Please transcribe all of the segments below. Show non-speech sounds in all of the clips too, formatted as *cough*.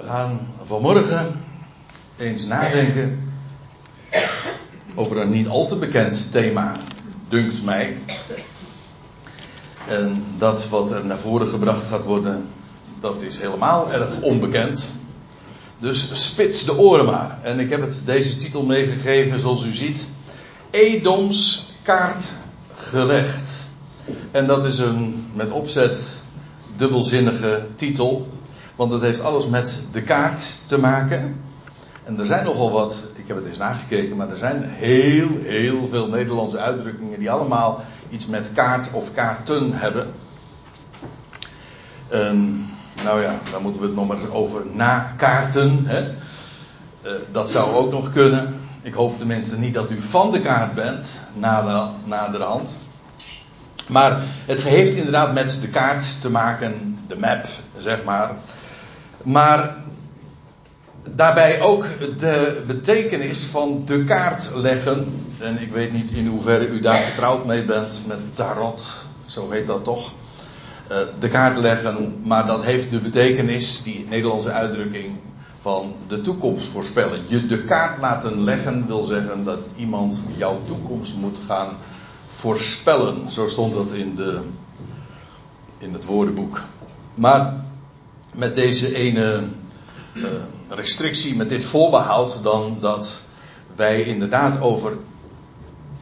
We gaan vanmorgen eens nadenken over een niet al te bekend thema, dunkt mij. En dat wat er naar voren gebracht gaat worden, dat is helemaal erg onbekend. Dus spits de oren maar. En ik heb het deze titel meegegeven, zoals u ziet. Edoms kaart gerecht. En dat is een met opzet dubbelzinnige titel. Want het heeft alles met de kaart te maken. En er zijn nogal wat, ik heb het eens nagekeken, maar er zijn heel, heel veel Nederlandse uitdrukkingen die allemaal iets met kaart of kaarten hebben. Um, nou ja, daar moeten we het nog maar eens over nakaarten. Hè? Uh, dat zou ook nog kunnen. Ik hoop tenminste niet dat u van de kaart bent, naderhand. Maar het heeft inderdaad met de kaart te maken, de map, zeg maar. Maar daarbij ook de betekenis van de kaart leggen. En ik weet niet in hoeverre u daar getrouwd mee bent met tarot, zo heet dat toch. Uh, de kaart leggen, maar dat heeft de betekenis, die Nederlandse uitdrukking, van de toekomst voorspellen. Je de kaart laten leggen wil zeggen dat iemand jouw toekomst moet gaan voorspellen. Zo stond dat in, de, in het woordenboek. Maar met deze ene uh, restrictie, met dit voorbehoud, dan dat wij inderdaad over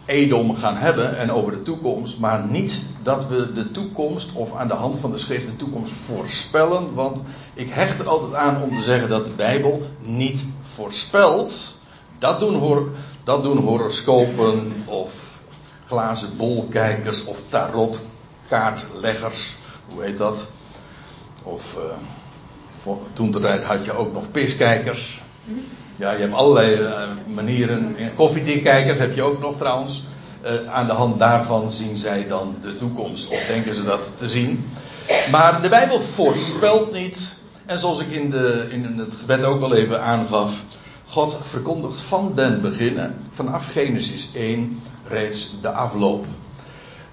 Edom gaan hebben en over de toekomst, maar niet dat we de toekomst of aan de hand van de schrift de toekomst voorspellen, want ik hecht er altijd aan om te zeggen dat de Bijbel niet voorspelt. Dat doen, dat doen horoscopen of glazen bolkijkers of tarotkaartleggers, hoe heet dat? Of voor, toen de tijd had je ook nog piskijkers. Ja, je hebt allerlei uh, manieren. Koffiedikkijkers heb je ook nog trouwens. Uh, aan de hand daarvan zien zij dan de toekomst. Of denken ze dat te zien. Maar de Bijbel voorspelt niet. En zoals ik in, de, in het gebed ook al even aangaf. God verkondigt van den beginnen, vanaf Genesis 1, reeds de afloop.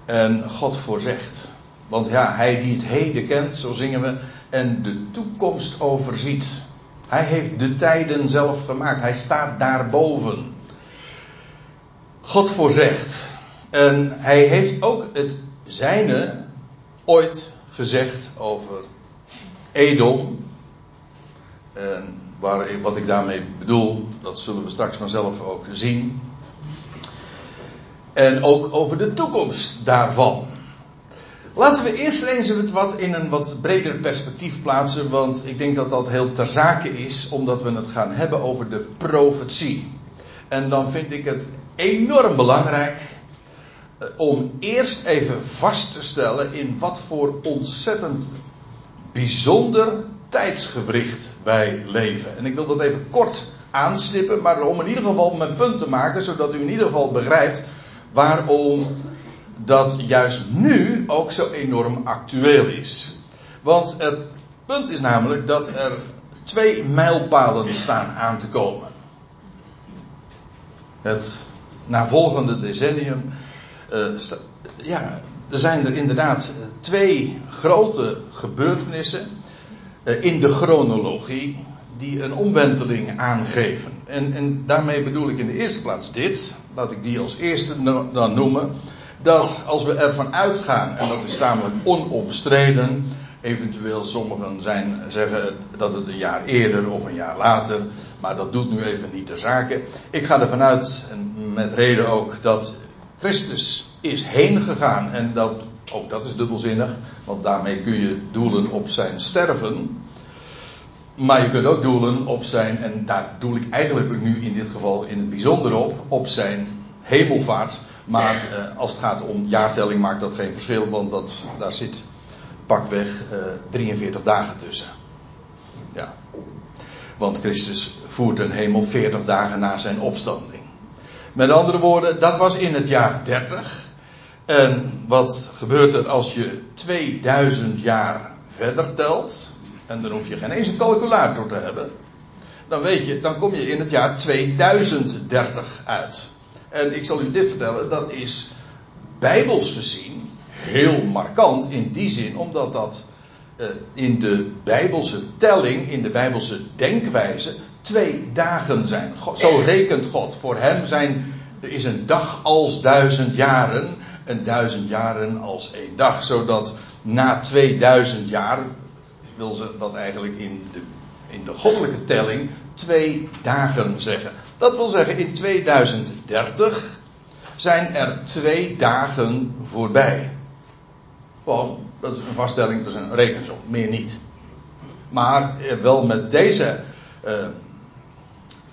En God voorzegt. Want ja, hij die het heden kent, zo zingen we, en de toekomst overziet. Hij heeft de tijden zelf gemaakt. Hij staat daarboven. God voorzegt. En hij heeft ook het zijne ooit gezegd over Edom. En waar, wat ik daarmee bedoel, dat zullen we straks vanzelf ook zien. En ook over de toekomst daarvan. Laten we eerst eens het wat in een wat breder perspectief plaatsen, want ik denk dat dat heel ter zake is, omdat we het gaan hebben over de profetie. En dan vind ik het enorm belangrijk eh, om eerst even vast te stellen in wat voor ontzettend bijzonder tijdsgewricht wij leven. En ik wil dat even kort aanstippen, maar om in ieder geval mijn punt te maken, zodat u in ieder geval begrijpt waarom dat juist nu ook zo enorm actueel is. Want het punt is namelijk dat er twee mijlpalen staan aan te komen. Het navolgende decennium. Uh, ja, er zijn er inderdaad twee grote gebeurtenissen uh, in de chronologie die een omwenteling aangeven. En, en daarmee bedoel ik in de eerste plaats dit. Laat ik die als eerste dan noemen dat als we ervan uitgaan, en dat is tamelijk onomstreden, eventueel sommigen zijn, zeggen dat het een jaar eerder of een jaar later, maar dat doet nu even niet de zaken. Ik ga ervan uit, en met reden ook, dat Christus is heen gegaan en dat, ook dat is dubbelzinnig, want daarmee kun je doelen op zijn sterven. Maar je kunt ook doelen op zijn, en daar doel ik eigenlijk nu in dit geval in het bijzonder op, op zijn hemelvaart. Maar uh, als het gaat om jaartelling maakt dat geen verschil, want dat, daar zit pakweg uh, eh, 43 dagen tussen. Ja. Want Christus voert een hemel 40 dagen na zijn opstanding. Met andere woorden, dat was in het jaar 30. En wat gebeurt er als je 2000 jaar verder telt? En dan hoef je geen eens een calculator te hebben. Dan weet je, dan kom je in het jaar 2030 uit. En ik zal u dit vertellen, dat is bijbels gezien heel markant in die zin, omdat dat uh, in de Bijbelse telling, in de Bijbelse denkwijze, twee dagen zijn. Zo rekent God. Voor hem zijn, is een dag als duizend jaren, een duizend jaren als één dag. Zodat na 2000 jaar, wil ze dat eigenlijk in de, in de goddelijke telling, twee dagen zeggen. Dat wil zeggen, in 2030 zijn er twee dagen voorbij. Gewoon, dat is een vaststelling, dat is een rekensom, meer niet. Maar eh, wel met deze uh,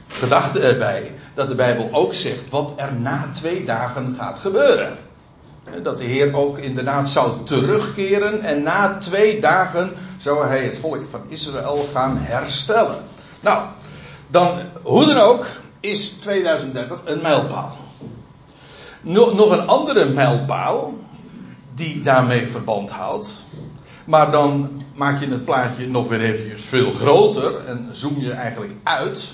gedachte erbij, dat de Bijbel ook zegt wat er na twee dagen gaat gebeuren. Dat de Heer ook inderdaad zou terugkeren en na twee dagen zou hij het volk van Israël gaan herstellen. Nou, dan, hoe dan ook, is 2030 een mijlpaal. Nog een andere mijlpaal die daarmee verband houdt. Maar dan maak je het plaatje nog weer even veel groter en zoom je eigenlijk uit.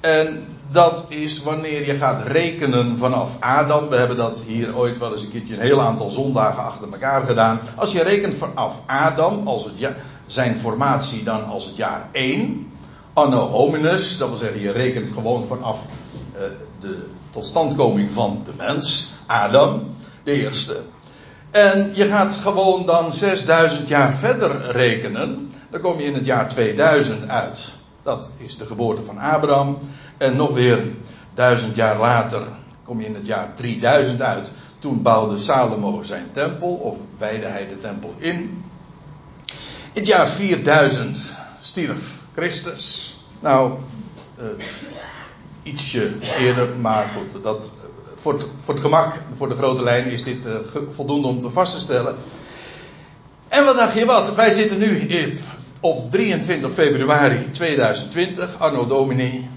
En dat is wanneer je gaat rekenen vanaf Adam. We hebben dat hier ooit wel eens een keertje een heel aantal zondagen achter elkaar gedaan. Als je rekent vanaf Adam, als het zijn formatie dan als het jaar 1. Anno hominus, dat wil zeggen je rekent gewoon vanaf uh, de totstandkoming van de mens, Adam, de eerste. En je gaat gewoon dan 6000 jaar verder rekenen. Dan kom je in het jaar 2000 uit. Dat is de geboorte van Abraham. En nog weer duizend jaar later kom je in het jaar 3000 uit. Toen bouwde Salomo zijn tempel, of wijde hij de tempel in. In het jaar 4000 stierf Christus. Nou, uh, ietsje eerder, maar goed, dat, voor, het, voor het gemak, voor de grote lijn, is dit uh, voldoende om te vast te stellen. En wat dacht je wat? Wij zitten nu op 23 februari 2020, anno domini,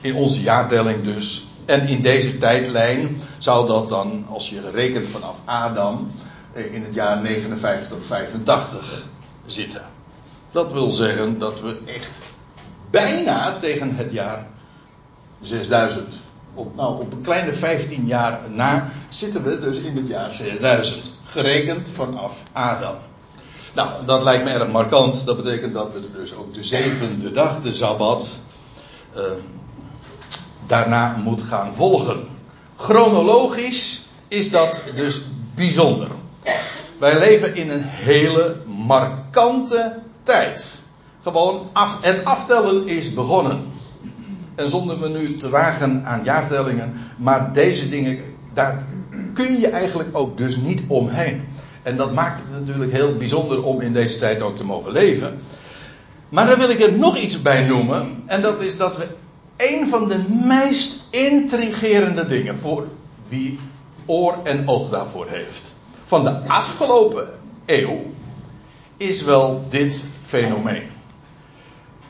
in onze jaartelling dus. En in deze tijdlijn zou dat dan, als je rekent vanaf Adam, eh, in het jaar 59, 85 zitten. Dat wil zeggen dat we echt bijna tegen het jaar 6000. Op, nou, op een kleine 15 jaar na zitten we dus in het jaar 6000. Gerekend vanaf Adam. Nou, dat lijkt me erg markant. Dat betekent dat we dus ook de zevende dag, de Sabbat, uh, daarna moet gaan volgen. Chronologisch is dat dus bijzonder. Wij leven in een hele markante tijd. Gewoon af, het aftellen is begonnen. En zonder me nu te wagen aan jaartellingen, maar deze dingen, daar kun je eigenlijk ook dus niet omheen. En dat maakt het natuurlijk heel bijzonder om in deze tijd ook te mogen leven. Maar dan wil ik er nog iets bij noemen. En dat is dat we een van de meest intrigerende dingen voor wie oor en oog daarvoor heeft. Van de afgelopen eeuw is wel dit fenomeen.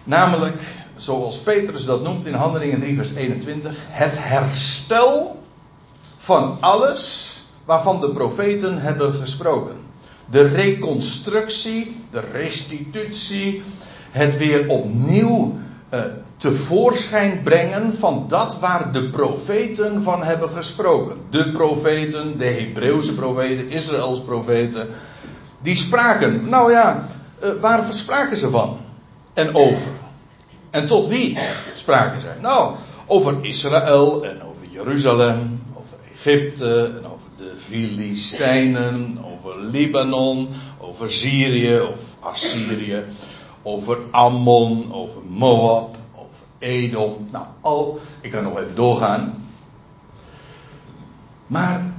Namelijk, zoals Petrus dat noemt in Handelingen 3, vers 21, het herstel van alles waarvan de profeten hebben gesproken. De reconstructie, de restitutie, het weer opnieuw uh, tevoorschijn brengen van dat waar de profeten van hebben gesproken. De profeten, de Hebreeuwse profeten, Israëls profeten, die spraken. Nou ja, uh, waar spraken ze van? En over. En tot wie spraken zij? Nou, over Israël en over Jeruzalem, over Egypte en over de Filistijnen, over Libanon, over Syrië of Assyrië, over Ammon, over Moab, over Edom. Nou, al, ik kan nog even doorgaan. Maar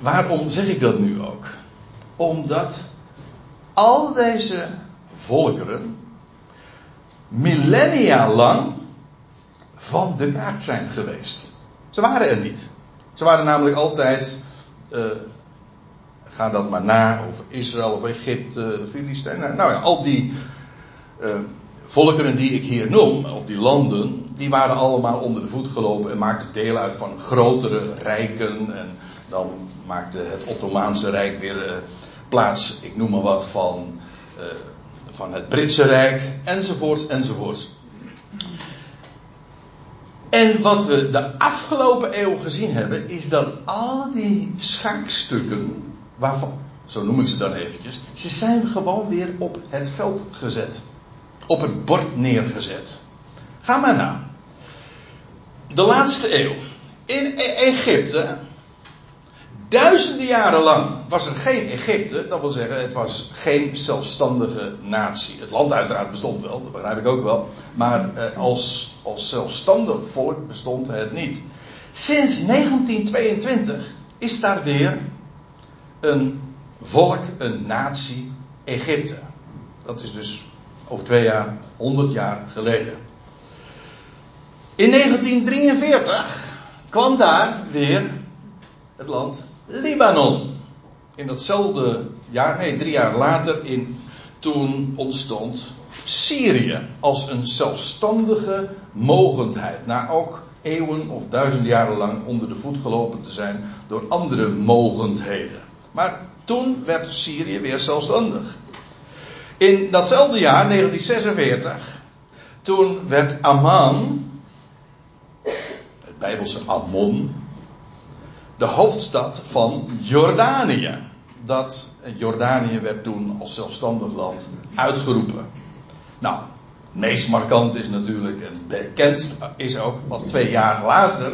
waarom zeg ik dat nu ook? Omdat al deze volkeren millennia lang van de kaart zijn geweest. Ze waren er niet. Ze waren namelijk altijd uh, ga dat maar na over Israël of Egypte, Filistijnen. Nou ja, al die uh, volkeren die ik hier noem, of die landen, die waren allemaal onder de voet gelopen en maakten deel uit van grotere rijken. En dan maakte het Ottomaanse Rijk weer uh, plaats, ik noem maar wat, van, van het Britse Rijk, enzovoorts, enzovoorts. En wat we de afgelopen eeuw gezien hebben, is dat al die schaakstukken, waarvan, zo noem ik ze dan eventjes, ze zijn gewoon weer op het veld gezet. Op het bord neergezet. Ga maar na. De laatste eeuw. In e- Egypte, duizenden jaren lang was er geen Egypte. Dat wil zeggen, het was geen zelfstandige natie. Het land uiteraard bestond wel, dat begrijp ik ook wel. Maar eh, als, als zelfstandig volk bestond het niet. Sinds 1922 is daar weer een volk, een natie, Egypte. Dat is dus over twee jaar, 100 jaar geleden. In 1943 kwam daar weer het land Libanon. In datzelfde jaar, nee, drie jaar later, in, toen ontstond Syrië als een zelfstandige mogendheid. Na ook eeuwen of duizenden jaren lang onder de voet gelopen te zijn door andere mogendheden. Maar toen werd Syrië weer zelfstandig. In datzelfde jaar, 1946, toen werd Amman, het Bijbelse Ammon, de hoofdstad van Jordanië. Dat Jordanië werd toen als zelfstandig land uitgeroepen. Nou, meest markant is natuurlijk, en bekend is ook wat twee jaar later,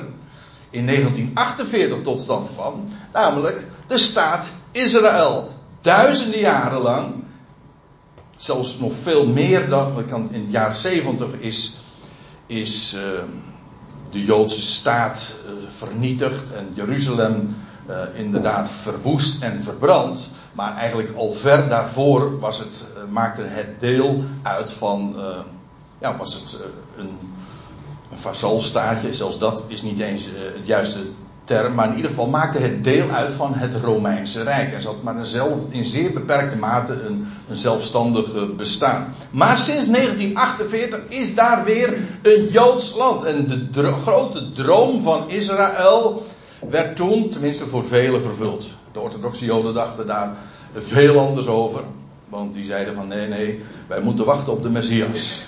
in 1948 tot stand kwam, namelijk de staat Israël. Duizenden jaren lang, zelfs nog veel meer dan, in het jaar 70 is, is uh, de Joodse staat uh, vernietigd en Jeruzalem uh, inderdaad verwoest en verbrand. Maar eigenlijk al ver daarvoor was het, maakte het deel uit van, ja, was het een, een vazalstaatje. Zelfs dat is niet eens het juiste term, maar in ieder geval maakte het deel uit van het Romeinse Rijk. En had maar zelf, in zeer beperkte mate een, een zelfstandig bestaan. Maar sinds 1948 is daar weer een Joods land. En de grote droom van Israël werd toen, tenminste voor velen, vervuld. De orthodoxe Joden dachten daar veel anders over. Want die zeiden van nee, nee, wij moeten wachten op de Messias.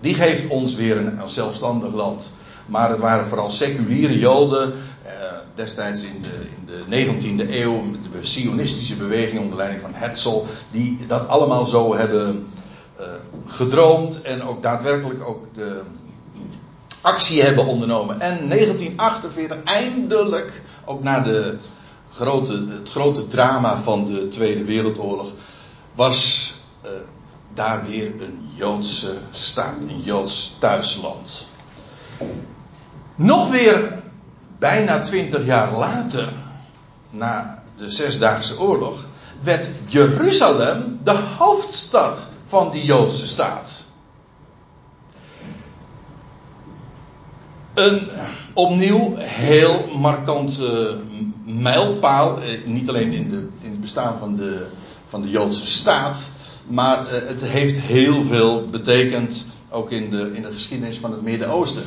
Die geeft ons weer een zelfstandig land. Maar het waren vooral seculiere Joden. Eh, destijds in de, in de 19e eeuw. De Sionistische beweging onder leiding van Herzl. Die dat allemaal zo hebben uh, gedroomd. En ook daadwerkelijk ook de actie hebben ondernomen. En 1948 eindelijk. Ook na de grote, het grote drama van de Tweede Wereldoorlog. Was uh, daar weer een Joodse staat. Een Joods thuisland. Nog weer bijna twintig jaar later, na de Zesdaagse Oorlog, werd Jeruzalem de hoofdstad van die Joodse staat. Een opnieuw heel markante mijlpaal, eh, niet alleen in, de, in het bestaan van de, van de Joodse staat, maar eh, het heeft heel veel betekend ook in de, in de geschiedenis van het Midden-Oosten.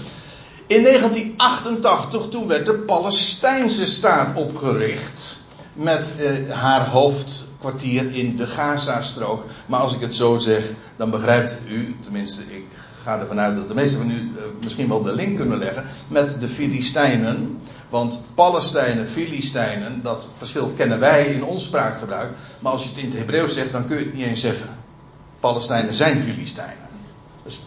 In 1988, toen werd de Palestijnse staat opgericht. Met eh, haar hoofdkwartier in de Gaza-strook. Maar als ik het zo zeg, dan begrijpt u, tenminste ik ga ervan uit dat de meesten van u uh, misschien wel de link kunnen leggen. Met de Filistijnen. Want Palestijnen, Filistijnen, dat verschil kennen wij in ons spraakgebruik. Maar als je het in het Hebreeuws zegt, dan kun je het niet eens zeggen. Palestijnen zijn Filistijnen. Dus,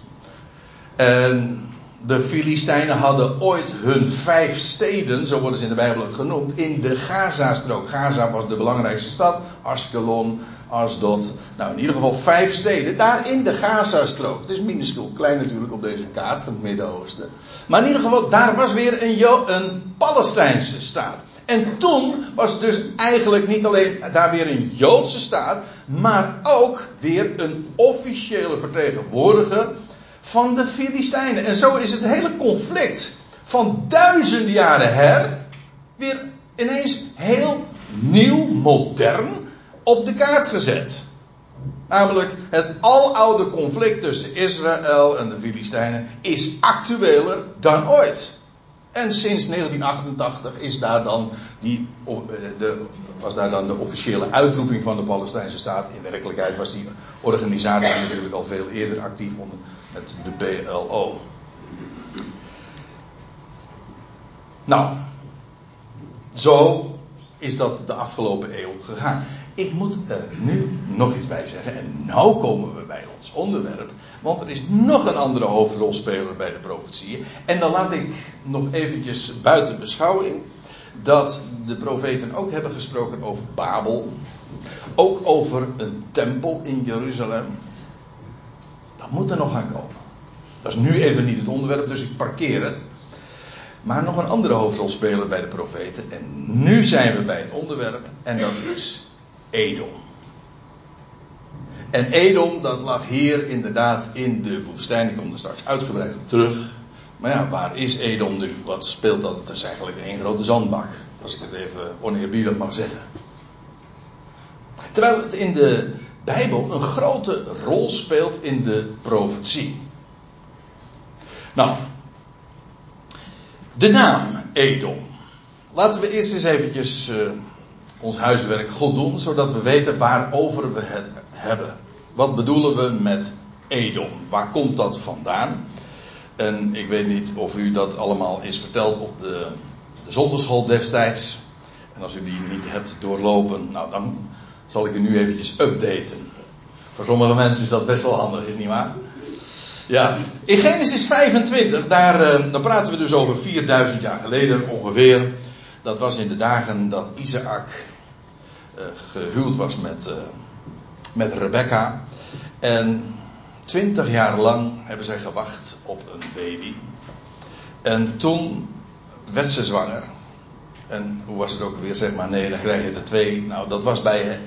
en de Filistijnen hadden ooit hun vijf steden, zo worden ze in de Bijbel genoemd, in de Gaza-strook. Gaza was de belangrijkste stad, Askelon, Asdod. Nou, in ieder geval vijf steden, daar in de Gaza-strook. Het is minuscuul, klein natuurlijk op deze kaart van het Midden-Oosten. Maar in ieder geval, daar was weer een, een Palestijnse staat. En toen was dus eigenlijk niet alleen daar weer een Joodse staat, maar ook weer een officiële vertegenwoordiger van de Filistijnen. En zo is het hele conflict van duizenden jaren her weer ineens heel nieuw, modern op de kaart gezet. Namelijk het aloude conflict tussen Israël en de Filistijnen is actueler dan ooit. En sinds 1988 is daar dan die, eh, de, was daar dan de officiële uitroeping van de Palestijnse staat. In werkelijkheid was die organisatie natuurlijk al veel eerder actief onder met de PLO. Nou, zo is dat de afgelopen eeuw gegaan. Ik moet er nu nog iets bij zeggen. En nu komen we bij ons onderwerp. Want er is nog een andere hoofdrolspeler bij de profetieën. En dan laat ik nog eventjes buiten beschouwing. Dat de profeten ook hebben gesproken over Babel. Ook over een tempel in Jeruzalem. Dat moet er nog gaan komen. Dat is nu even niet het onderwerp, dus ik parkeer het. Maar nog een andere hoofdrolspeler bij de profeten. En nu zijn we bij het onderwerp. En dat is Edom. En Edom, dat lag hier inderdaad in de woestijn. Ik kom er straks uitgebreid op terug. Maar ja, waar is Edom nu? Wat speelt dat? Het is eigenlijk één grote zandbak. Als ik het even oneerbiedig mag zeggen. Terwijl het in de Bijbel een grote rol speelt in de profetie. Nou, de naam Edom. Laten we eerst eens eventjes uh, ons huiswerk goed doen, zodat we weten waarover we het hebben. Wat bedoelen we met Edom? Waar komt dat vandaan? En ik weet niet of u dat allemaal is verteld op de, de zonderschool destijds. En als u die niet hebt doorlopen, nou dan zal ik u nu eventjes updaten. Voor sommige mensen is dat best wel handig, is niet waar? Ja, in Genesis 25, daar, uh, dan praten we dus over 4000 jaar geleden ongeveer. Dat was in de dagen dat Isaac uh, gehuwd was met, uh, met Rebecca. En 20 jaar lang hebben zij gewacht op een baby. En toen werd ze zwanger. En hoe was het ook weer, zeg maar, nee, dan krijg je er twee. Nou, dat was bij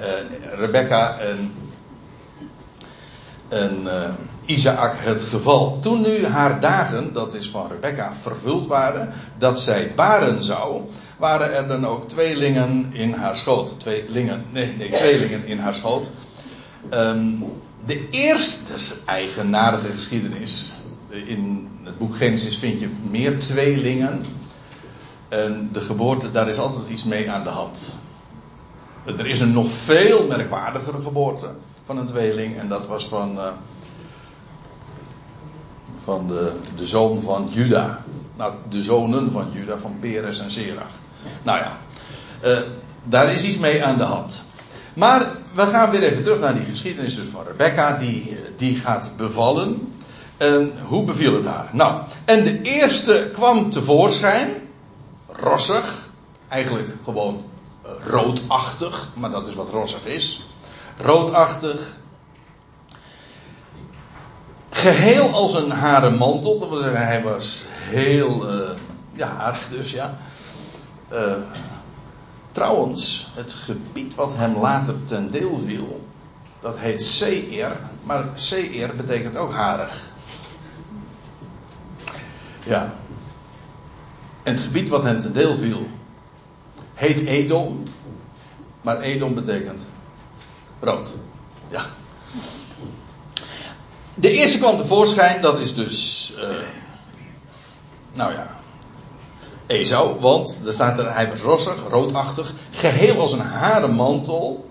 Rebecca en en uh, Isaac het geval. Toen nu haar dagen, dat is van Rebecca, vervuld waren, dat zij baren zou, waren er dan ook tweelingen in haar schoot. Tweelingen, nee, nee, tweelingen in haar schoot. Um, de eerste, eigenaardige geschiedenis. In het boek Genesis vind je meer tweelingen. En de geboorte, daar is altijd iets mee aan de hand. Er is een nog veel merkwaardigere geboorte van een tweeling. En dat was van, uh, van de, de zoon van Juda. Nou, de zonen van Juda, van Peres en Serach. Nou ja, uh, daar is iets mee aan de hand. Maar we gaan weer even terug naar die geschiedenis van Rebecca. Die, die gaat bevallen. En hoe beviel het haar? Nou, en de eerste kwam tevoorschijn. Rossig. Eigenlijk gewoon roodachtig. Maar dat is wat rossig is roodachtig. Geheel als een haren mantel. Dat wil zeggen, hij was heel uh, ja, dus, ja. Uh, trouwens, het gebied wat hem later ten deel viel, dat heet Seir, maar Seir betekent ook harig. Ja. En het gebied wat hem ten deel viel, heet Edom, maar Edom betekent rood. Ja. De eerste kwam tevoorschijn, dat is dus. Uh, nou ja. Esau, want er staat er, hij was rossig, roodachtig, geheel als een harenmantel.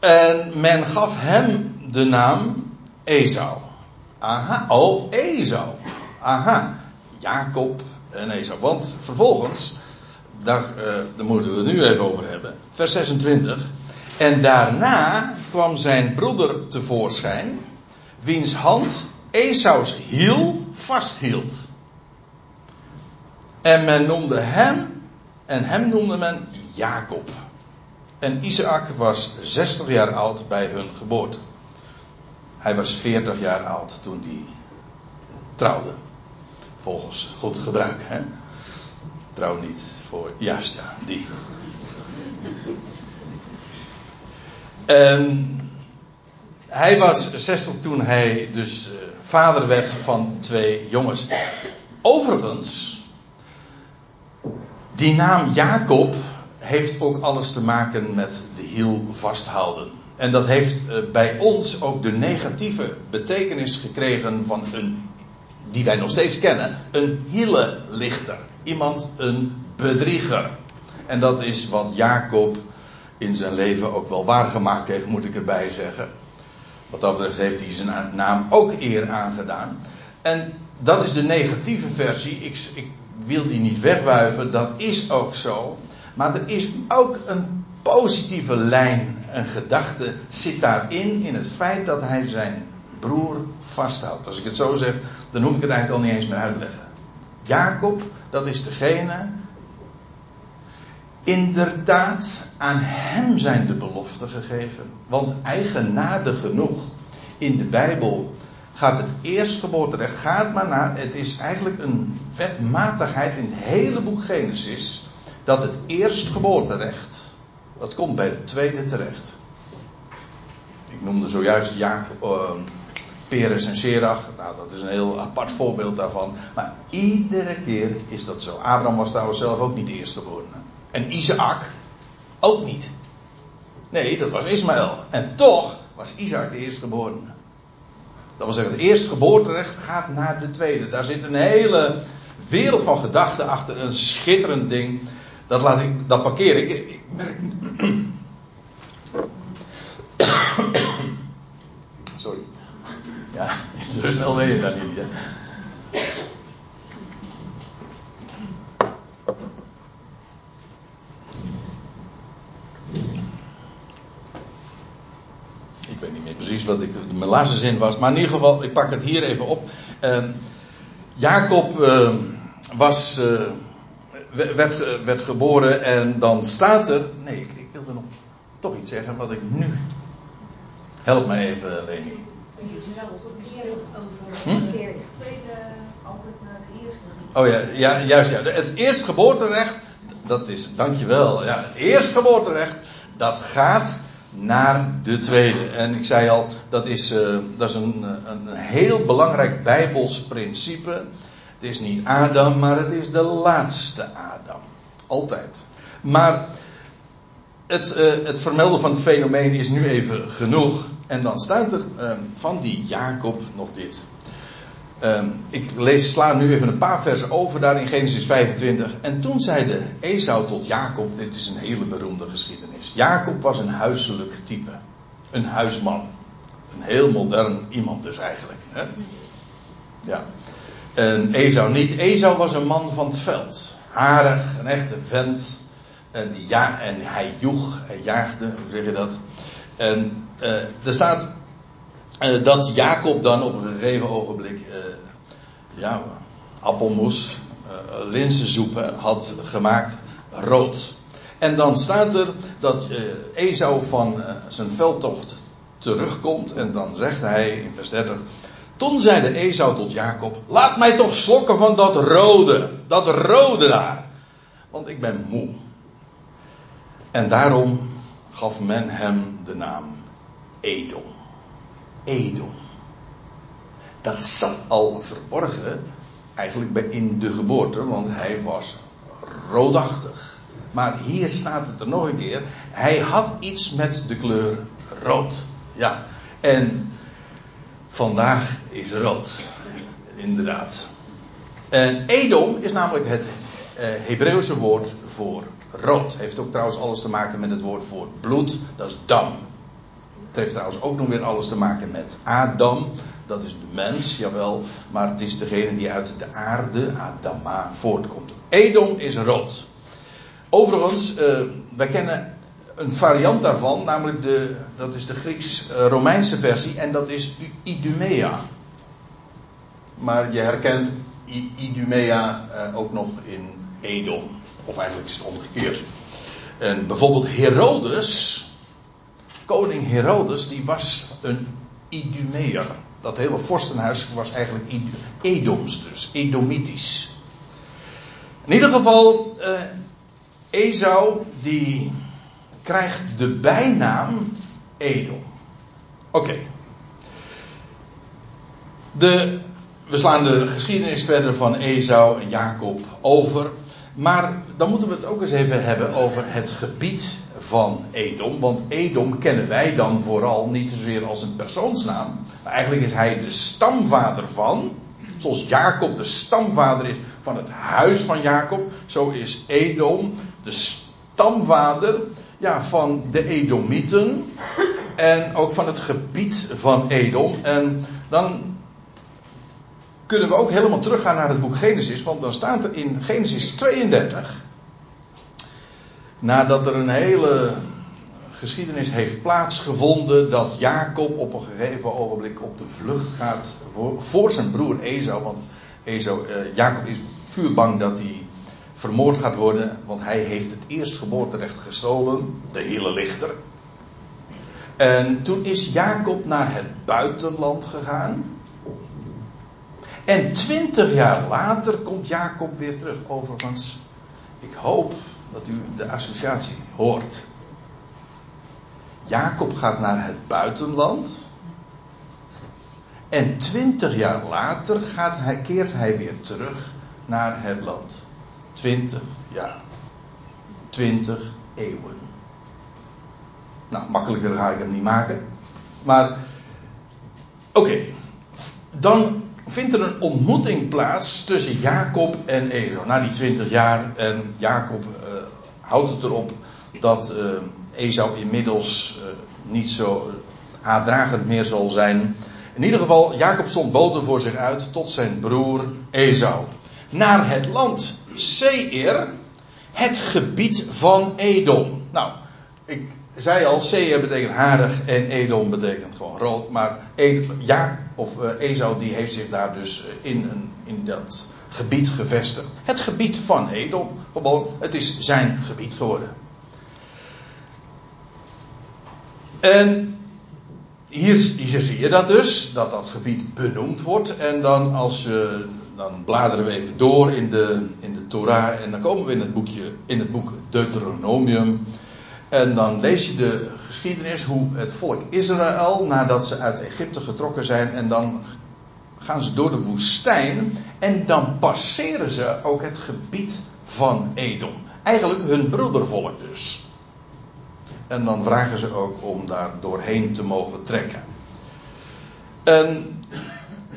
En men gaf hem de naam Esau. Aha, oh, Esau. Aha, Jacob en Esau. Want vervolgens, daar, uh, daar moeten we het nu even over hebben. Vers 26. En daarna kwam zijn broeder tevoorschijn, wiens hand Esaus hiel vasthield. En men noemde hem, en hem noemde men Jacob. En Isaac was 60 jaar oud bij hun geboorte. Hij was 40 jaar oud toen hij trouwde. Volgens goed gebruik, hè? Trouw niet voor, juist ja, die. En hij was 60 toen hij dus uh, vader werd van twee jongens. Overigens, die naam Jacob heeft ook alles te maken met de hiel vasthouden. En dat heeft uh, bij ons ook de negatieve betekenis gekregen van een, die wij nog steeds kennen, een hielenlichter. Iemand, een bedrieger. En dat is wat Jacob in zijn leven ook wel waargemaakt heeft, moet ik erbij zeggen. Wat dat betreft heeft hij zijn naam ook eer aangedaan. En dat is de negatieve versie. Ik, ik wil die niet wegwuiven, dat is ook zo. Maar er is ook een positieve lijn, een gedachte, zit daarin, in het feit dat hij zijn broer vasthoudt. Als ik het zo zeg, dan hoef ik het eigenlijk al niet eens meer uit te leggen. Jacob, dat is degene. Inderdaad, aan hem zijn de beloften gegeven. Want eigenaardig genoeg, in de Bijbel gaat het eerstgeboorterecht, gaat maar naar, het is eigenlijk een wetmatigheid in het hele boek Genesis, dat het eerstgeboorterecht, dat komt bij de tweede terecht. Ik noemde zojuist Jacob, uh, Peres en Serach, nou dat is een heel apart voorbeeld daarvan. Maar iedere keer is dat zo. Abraham was trouwens zelf ook niet de eerstgeborene. En Isaac ook niet. Nee, dat was Ismaël. En toch was Isaac de eerstgeborene. Dat wil zeggen, het eerstgeboorterecht gaat naar de tweede. Daar zit een hele wereld van gedachten achter. Een schitterend ding. Dat, laat ik, dat parkeer ik. Ik merk. Sorry. Ja, zo snel ben je dan? Ik weet niet meer precies wat ik, mijn laatste zin was. Maar in ieder geval, ik pak het hier even op. Uh, Jacob uh, was, uh, werd, werd geboren en dan staat er. Nee, ik, ik wilde nog toch iets zeggen wat ik nu. Help me even, Leni. Hm? Oh ja, ja, juist ja. Het eerstgeboorterecht, dat is, dankjewel. Ja, het eerstgeboorterecht, dat gaat naar de tweede. En ik zei al, dat is, uh, dat is een, een, heel belangrijk Bijbels principe. Het is niet Adam, maar het is de laatste Adam. Altijd. Maar het, uh, het vermelden van het fenomeen is nu even genoeg. En dan staat er uh, van die Jacob nog dit. Um, ik lees, sla nu even een paar versen over daar in Genesis 25. En toen zeide Esau tot Jacob, dit is een hele beroemde geschiedenis. Jacob was een huiselijk type. Een huisman. Een heel modern iemand dus eigenlijk. Hè? Ja. En Esau niet. Esau was een man van het veld. Harig, een echte vent. En, ja, en hij joeg, hij jaagde, hoe zeg je dat? En uh, er staat uh, dat Jacob dan op een gegeven ogenblik uh, ja, appelmoes, uh, linzensoep had gemaakt, rood. En dan staat er dat Esau van zijn veldtocht terugkomt en dan zegt hij in vers 30, toen zeide Esau tot Jacob, laat mij toch slokken van dat rode, dat rode daar, want ik ben moe. En daarom gaf men hem de naam Edom. Edom. Dat zat al verborgen eigenlijk in de geboorte, want hij was roodachtig. Maar hier staat het er nog een keer. Hij had iets met de kleur rood. Ja, en vandaag is rood. Inderdaad. En Edom is namelijk het uh, Hebreeuwse woord voor rood. Heeft ook trouwens alles te maken met het woord voor bloed. Dat is dam. Het heeft trouwens ook nog weer alles te maken met Adam. Dat is de mens, jawel. Maar het is degene die uit de aarde, Adama, voortkomt. Edom is rood. Overigens, uh, wij kennen een variant daarvan, namelijk de, dat is de Grieks-Romeinse versie, en dat is Idumea. Maar je herkent Idumea uh, ook nog in Edom. Of eigenlijk is het omgekeerd. En bijvoorbeeld Herodes, koning Herodes, die was een Idumeer. Dat hele vorstenhuis was eigenlijk Edoms, dus Edomitisch. In ieder geval, uh, Esau die krijgt de bijnaam Edom. Oké. De, we slaan de geschiedenis verder van Esau en Jacob over. Maar dan moeten we het ook eens even hebben over het gebied van Edom. Want Edom kennen wij dan vooral niet zozeer als een persoonsnaam. Eigenlijk is hij de stamvader van. Zoals Jacob de stamvader is van het huis van Jacob. Zo is Edom de stamvader ja, van de Edomieten. En ook van het gebied van Edom. En dan kunnen we ook helemaal teruggaan naar het boek Genesis. Want dan staat er in Genesis 32. Nadat er een hele geschiedenis heeft plaatsgevonden dat Jacob op een gegeven ogenblik op de vlucht gaat voor, voor zijn broer Esau. Want Esau, uh, Jacob is vuurbang dat hij vermoord gaat worden, want hij heeft het eerstgeboorterecht gestolen, de hele lichter. En toen is Jacob naar het buitenland gegaan. En twintig jaar later komt Jacob weer terug. Overigens, ik hoop dat u de associatie hoort. Jacob gaat naar het buitenland. En twintig jaar later gaat hij, keert hij weer terug naar het land. Twintig jaar. Twintig eeuwen. Nou, makkelijker ga ik hem niet maken. Maar, oké. Dan vindt er een ontmoeting plaats tussen Jacob en Esau. Na die twintig jaar. En Jacob uh, houdt het erop dat uh, Esau inmiddels uh, niet zo haatdragend meer zal zijn. In ieder geval, Jacob stond boden voor zich uit tot zijn broer Esau. Naar het land Seir, het gebied van Edom. Nou, ik zei al, Seir betekent harig en Edom betekent gewoon rood. Maar Edom, ja, of uh, Esau die heeft zich daar dus in, een, in dat gebied gevestigd. Het gebied van Edom. Gewoon, het is zijn gebied geworden. En hier, hier zie je dat dus, dat dat gebied benoemd wordt. En dan als je, dan bladeren we even door in de, in de Torah en dan komen we in het boekje, in het boek Deuteronomium. En dan lees je de geschiedenis hoe het volk Israël, nadat ze uit Egypte getrokken zijn, en dan gaan ze door de woestijn en dan passeren ze ook het gebied van Edom. Eigenlijk hun broedervolk dus. En dan vragen ze ook om daar doorheen te mogen trekken. En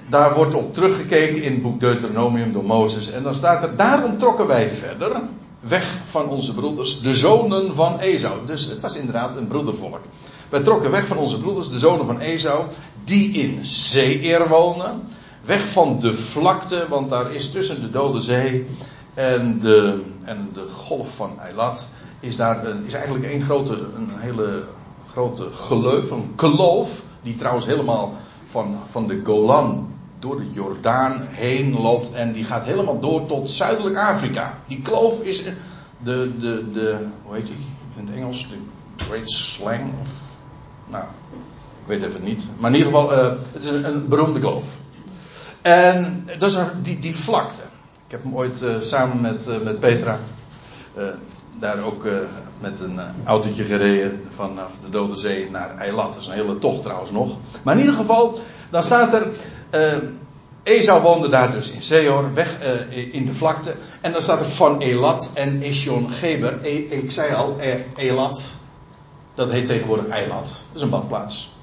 daar wordt op teruggekeken in het boek Deuteronomium door Mozes. En dan staat er, daarom trokken wij verder, weg van onze broeders, de zonen van Esau. Dus het was inderdaad een broedervolk. Wij trokken weg van onze broeders, de zonen van Esau, die in Zeeër wonen. Weg van de vlakte, want daar is tussen de Dode Zee en de, en de golf van Eilat is daar is eigenlijk een grote, een hele grote gleuf, een kloof, die trouwens helemaal van, van de Golan door de Jordaan heen loopt en die gaat helemaal door tot zuidelijk Afrika. Die kloof is de, de, de hoe heet die in het Engels? De Great Slang of, nou, ik weet even niet. Maar in ieder geval, uh, het is een, een, beroemde kloof. En dat is die, die vlakte. Ik heb hem ooit uh, samen met, uh, met Petra daar ook met een autootje gereden vanaf de Dode Zee naar Eilat. Dat is een hele tocht trouwens nog. Maar in ieder geval, dan staat er. Uh, Esau woonde daar dus in Seor, weg in de vlakte. En dan staat er van Elat en Esjon Geber. E, ik zei al, Elat. Dat heet tegenwoordig Eilat. Dat is een badplaats.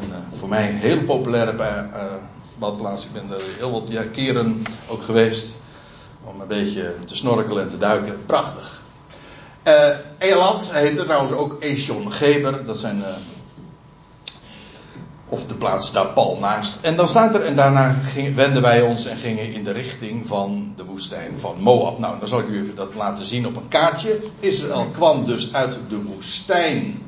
En voor mij een heel populaire badplaats. Ik ben er heel wat keren ook geweest. Om een beetje te snorkelen en te duiken. Prachtig. Uh, Elat heette trouwens ook Esjon Geber. Dat zijn. Of de plaats daar pal naast. En dan staat er. En daarna wenden wij ons en gingen in de richting van de woestijn van Moab. Nou, dan zal ik u even dat laten zien op een kaartje. Israël kwam dus uit de woestijn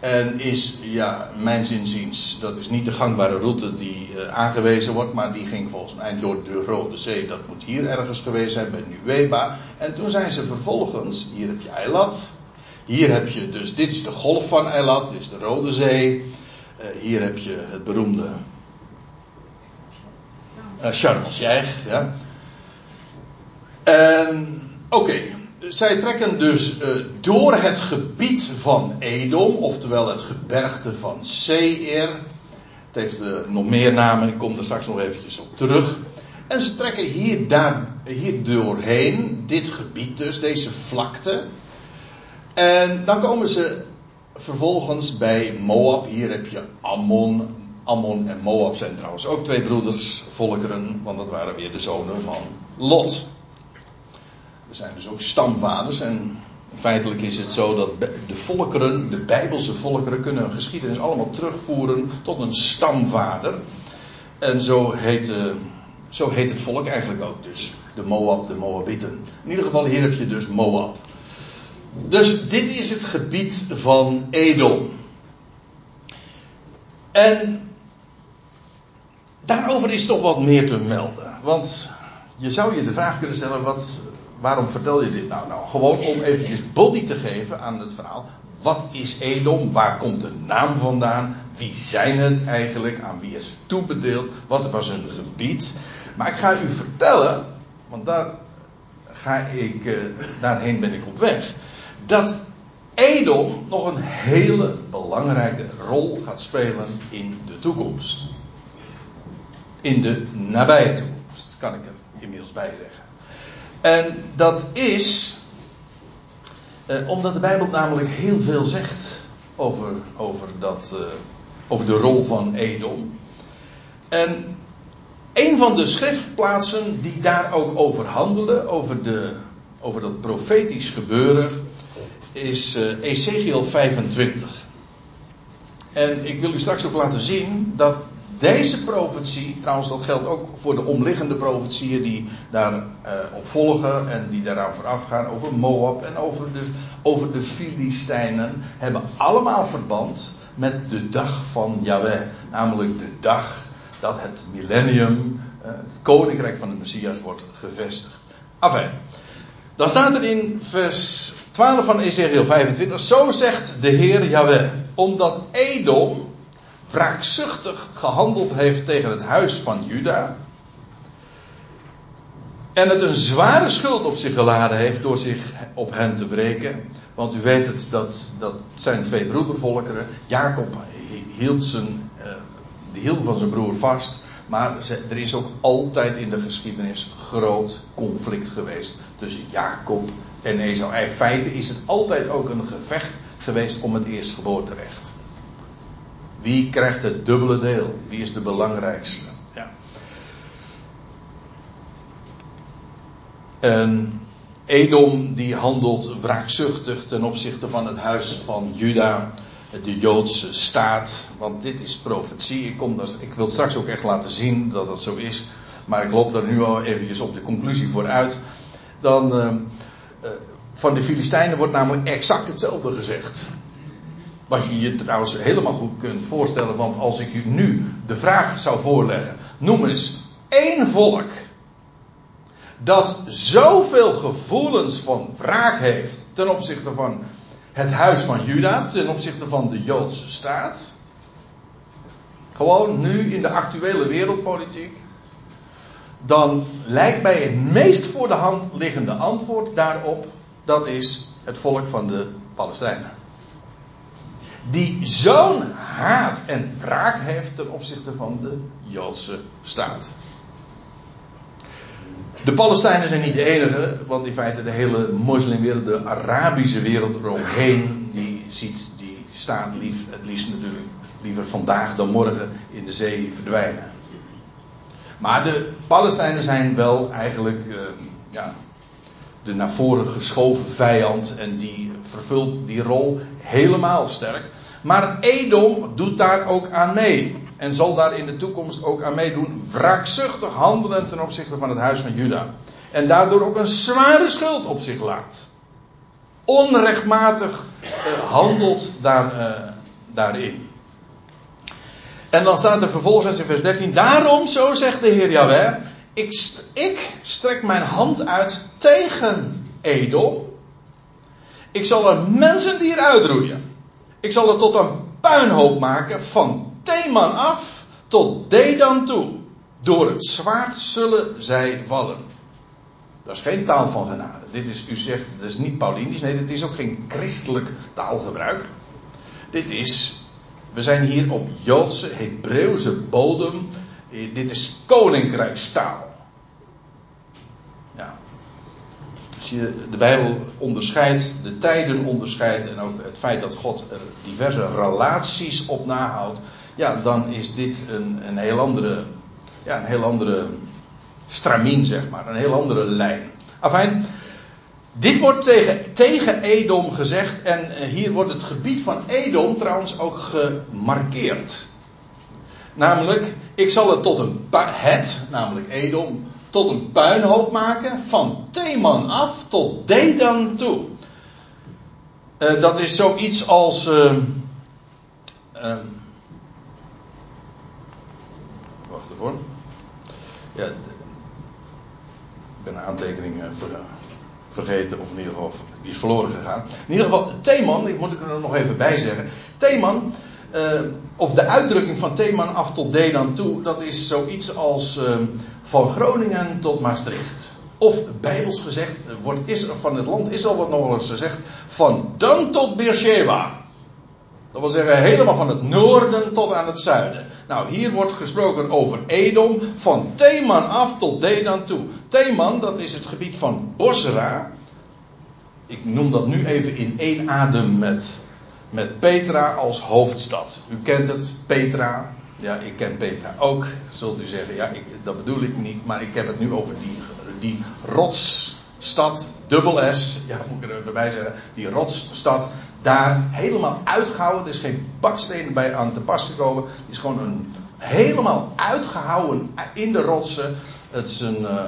en is, ja, mijn zinziens, dat is niet de gangbare route die uh, aangewezen wordt, maar die ging volgens mij door de Rode Zee. Dat moet hier ergens geweest zijn, bij Nuweba. En toen zijn ze vervolgens, hier heb je Eilat. Hier heb je dus, dit is de golf van Eilat, dit is de Rode Zee. Uh, hier heb je het beroemde uh, ja. Oké. Zij trekken dus uh, door het gebied van Edom, oftewel het gebergte van Seir. Het heeft nog meer namen, ik kom er straks nog eventjes op terug. En ze trekken hier, hier doorheen, dit gebied dus, deze vlakte. En dan komen ze vervolgens bij Moab. Hier heb je Ammon. Ammon en Moab zijn trouwens ook twee broeders, volkeren, want dat waren weer de zonen van Lot. Er zijn dus ook stamvaders. En feitelijk is het zo dat de volkeren, de Bijbelse volkeren, kunnen hun geschiedenis allemaal terugvoeren tot een stamvader. En zo heet, uh, zo heet het volk eigenlijk ook dus. De Moab, de Moabieten. In ieder geval, hier heb je dus Moab. Dus dit is het gebied van Edom. En daarover is toch wat meer te melden. Want je zou je de vraag kunnen stellen: wat, waarom vertel je dit nou? Nou, gewoon om eventjes body te geven aan het verhaal. Wat is Edom? Waar komt de naam vandaan? Wie zijn het eigenlijk? Aan wie is het toebedeeld? Wat was hun gebied? Maar ik ga u vertellen, want daar ga ik, uh, daarheen ben ik op weg. Dat Edom nog een hele belangrijke rol gaat spelen in de toekomst. In de nabije toekomst, kan ik er inmiddels bij zeggen. En dat is eh, omdat de Bijbel namelijk heel veel zegt over, over, dat, eh, over de rol van Edom. En een van de schriftplaatsen die daar ook over handelen, over, de, over dat profetisch gebeuren, is uh, Ezekiel 25. En ik wil u straks ook laten zien dat deze profetie, trouwens dat geldt ook voor de omliggende profetieën die daarop uh, op volgen en die daaraan vooraf gaan over Moab en over de, over de Filistijnen, hebben allemaal verband met de dag van Yahweh. Namelijk de dag dat het millennium, uh, het koninkrijk van de Messias wordt gevestigd. Enfin, dan staat er in vers 12 van Ezekiel 25, zo zegt de Heer Yahweh, omdat Edom wraakzuchtig gehandeld heeft tegen het huis van Juda. En het een zware schuld op zich geladen heeft door zich op hen te wreken. Want u weet het, dat, dat zijn twee broedervolkeren. Jacob hield, zijn, uh, die van zijn broer vast. Maar er is ook altijd in de geschiedenis groot conflict geweest tussen Jacob en. In feite is het altijd ook een gevecht geweest om het eerstgeboorterecht. Wie krijgt het dubbele deel? Wie is de belangrijkste? Ja. En Edom die handelt wraakzuchtig ten opzichte van het huis van Juda, de Joodse staat. Want dit is profetie. Ik, kom dat, ik wil straks ook echt laten zien dat dat zo is. Maar ik loop daar nu al eventjes op de conclusie vooruit. Dan, uh, van de Filistijnen wordt namelijk exact hetzelfde gezegd. Wat je je trouwens helemaal goed kunt voorstellen, want als ik u nu de vraag zou voorleggen: noem eens één volk dat zoveel gevoelens van wraak heeft ten opzichte van het huis van Juda, ten opzichte van de Joodse staat. Gewoon nu in de actuele wereldpolitiek. Dan lijkt mij het meest voor de hand liggende antwoord daarop: dat is het volk van de Palestijnen die zo'n haat en wraak heeft ten opzichte van de Joodse staat. De Palestijnen zijn niet de enige, want in feite de hele moslimwereld, de Arabische wereld eromheen, die ziet die staat lief, het liefst natuurlijk liever vandaag dan morgen in de zee verdwijnen. Maar de Palestijnen zijn wel eigenlijk uh, ja, de naar voren geschoven vijand en die vervult die rol helemaal sterk. Maar Edom doet daar ook aan mee. En zal daar in de toekomst ook aan meedoen. Wraakzuchtig handelen ten opzichte van het huis van Juda. En daardoor ook een zware schuld op zich laat. Onrechtmatig uh, handelt daar, uh, daarin. En dan staat er vervolgens in vers 13. Daarom, zo zegt de Heer Jahweh. Ik, ik strek mijn hand uit tegen Edom. Ik zal er mensen die roeien. Ik zal het tot een puinhoop maken van Theman af tot Dedan toe. Door het zwaard zullen zij vallen. Dat is geen taal van genade. Dit is, u zegt, dat is niet Paulinisch. Nee, dit is ook geen christelijk taalgebruik. Dit is, we zijn hier op Joodse, Hebreeuwse bodem. Dit is koninkrijkstaal. je de Bijbel onderscheidt, de tijden onderscheidt en ook het feit dat God er diverse relaties op nahoudt, ja, dan is dit een, een heel andere, ja, een heel andere stramien, zeg maar, een heel andere lijn. Afijn, dit wordt tegen, tegen Edom gezegd en eh, hier wordt het gebied van Edom trouwens ook gemarkeerd. Namelijk, ik zal het tot een, het, namelijk Edom, tot een puinhoop maken van Theman af tot Dedan toe. Uh, dat is zoiets als. Uh, wacht even. Ja, ik ben een aantekening ver, vergeten, of in ieder geval die is verloren gegaan. In ieder geval, Theeman, ik moet er nog even bij zeggen. Theeman, uh, of de uitdrukking van Theeman af tot D dan toe, dat is zoiets als uh, van Groningen tot Maastricht. Of bijbels gezegd, wordt is, van het land is al wat nog eens gezegd, van Dan tot Beersheba. Dat wil zeggen helemaal van het noorden tot aan het zuiden. Nou, hier wordt gesproken over Edom, van Theman af tot Dedan toe. Theman, dat is het gebied van Bosra. Ik noem dat nu even in één adem met, met Petra als hoofdstad. U kent het, Petra. Ja, ik ken Petra ook, zult u zeggen. Ja, ik, dat bedoel ik niet, maar ik heb het nu over die, die rotsstad, dubbel S, ja, moet ik er even bij zeggen. Die rotsstad, daar helemaal uitgehouden. Er is geen baksteen bij aan te pas gekomen. Het is gewoon een helemaal uitgehouden in de rotsen. Het is een. Uh,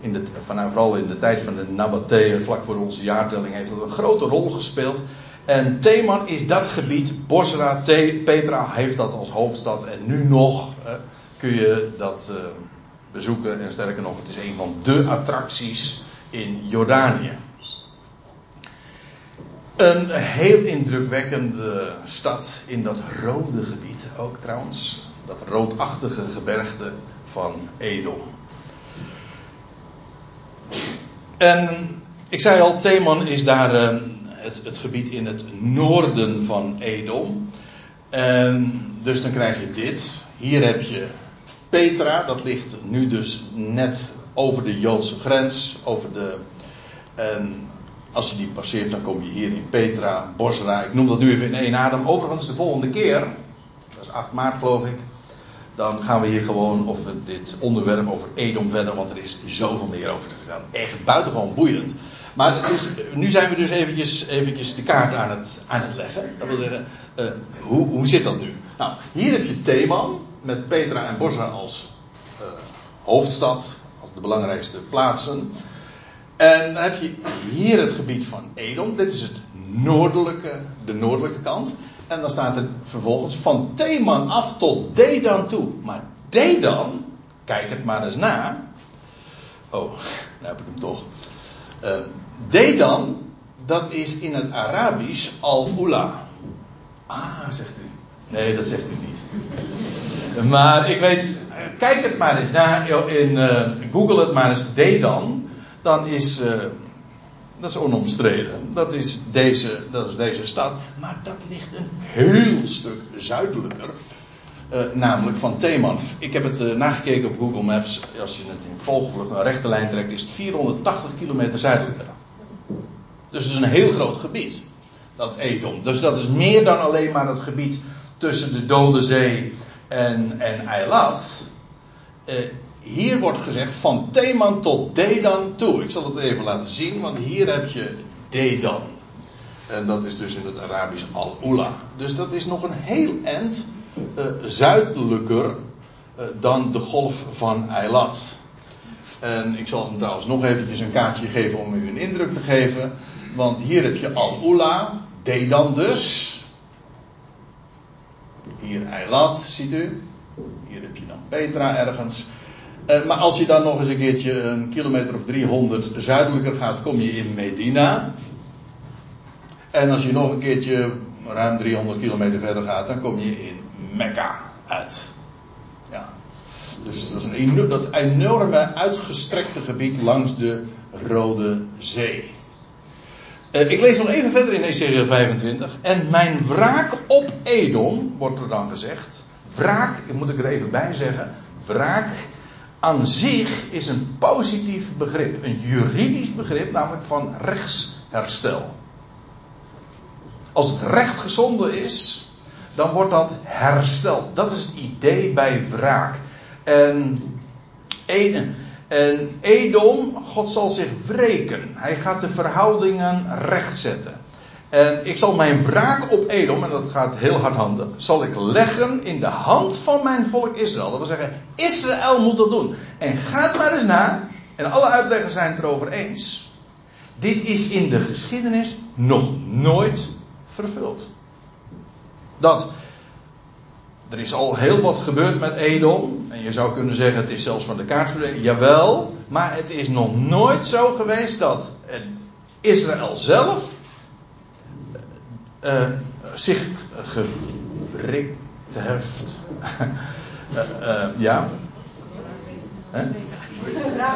in de, vooral in de tijd van de Nabateen, vlak voor onze jaartelling, heeft dat een grote rol gespeeld. En Theman is dat gebied. Bosra, Petra heeft dat als hoofdstad. En nu nog uh, kun je dat uh, bezoeken. En sterker nog, het is een van de attracties in Jordanië. Een heel indrukwekkende stad in dat rode gebied ook trouwens. Dat roodachtige gebergte van Edom. En ik zei al, Theman is daar uh, het, het, gebied in het noorden van Edom. En dus dan krijg je dit. Hier heb je Petra, dat ligt nu dus net over de Joodse grens. Over de, en als je die passeert, dan kom je hier in Petra, Bosra. Ik noem dat nu even in één adem. Overigens, de volgende keer, dat is 8 maart geloof ik. Dan gaan we hier gewoon of dit onderwerp over Edom verder, want er is zoveel meer over te vertellen. Echt buitengewoon boeiend. Maar het is, nu zijn we dus eventjes, eventjes de kaart aan het, aan het leggen. Dat wil zeggen, uh, hoe, hoe zit dat nu? Nou, hier heb je Theman met Petra en Bosra als uh, hoofdstad, als de belangrijkste plaatsen. En dan heb je hier het gebied van Edom. Dit is het noordelijke, de noordelijke kant. En dan staat er vervolgens van Theman af tot Dedan toe. Maar Dedan, kijk het maar eens na. Oh, nou heb ik hem toch. Uh, Dedan, dat is in het Arabisch Al-Ula. Ah, zegt u. Nee, dat zegt u niet. Maar ik weet, kijk het maar eens na. In, uh, Google het maar eens. Dedan dan is. Uh, dat is onomstreden. Dat is, deze, dat is deze stad. Maar dat ligt een heel stuk zuidelijker. Uh, namelijk van Theman. Ik heb het uh, nagekeken op Google Maps. Als je het in vogelvlucht naar rechte lijn trekt, is het 480 kilometer zuidelijker. Dus het is een heel groot gebied. Dat Edom. Dus dat is meer dan alleen maar het gebied tussen de Dode Zee en, en Eilat. Hier wordt gezegd van Theman tot Dedan toe. Ik zal het even laten zien, want hier heb je Dedan. En dat is dus in het Arabisch Al-Ula. Dus dat is nog een heel eind uh, zuidelijker uh, dan de golf van Eilat. En ik zal hem trouwens nog eventjes een kaartje geven om u een indruk te geven. Want hier heb je Al-Ula, Dedan dus. Hier Eilat, ziet u. Hier heb je dan Petra ergens. Uh, maar als je dan nog eens een keertje een kilometer of 300 zuidelijker gaat, kom je in Medina. En als je nog een keertje ruim 300 kilometer verder gaat, dan kom je in Mekka uit. Ja. Dus dat is een dat enorme uitgestrekte gebied langs de Rode Zee. Uh, ik lees nog even verder in Ezekiel 25. En mijn wraak op Edom, wordt er dan gezegd. Wraak, moet ik er even bij zeggen. Wraak aan zich is een positief begrip, een juridisch begrip, namelijk van rechtsherstel. Als het recht gezonden is, dan wordt dat hersteld. Dat is het idee bij wraak. En, en Edom, God zal zich wreken. Hij gaat de verhoudingen rechtzetten. En ik zal mijn wraak op Edom, en dat gaat heel hardhandig, zal ik leggen in de hand van mijn volk Israël. Dat wil zeggen, Israël moet dat doen. En ga maar eens na, en alle uitleggers zijn het erover eens. Dit is in de geschiedenis nog nooit vervuld. Dat er is al heel wat gebeurd met Edom. En je zou kunnen zeggen het is zelfs van de kaart verdwenen. Jawel, maar het is nog nooit zo geweest dat Israël zelf uh, zich gewrikt heeft. uh, *laughs* uh, ja. Hè?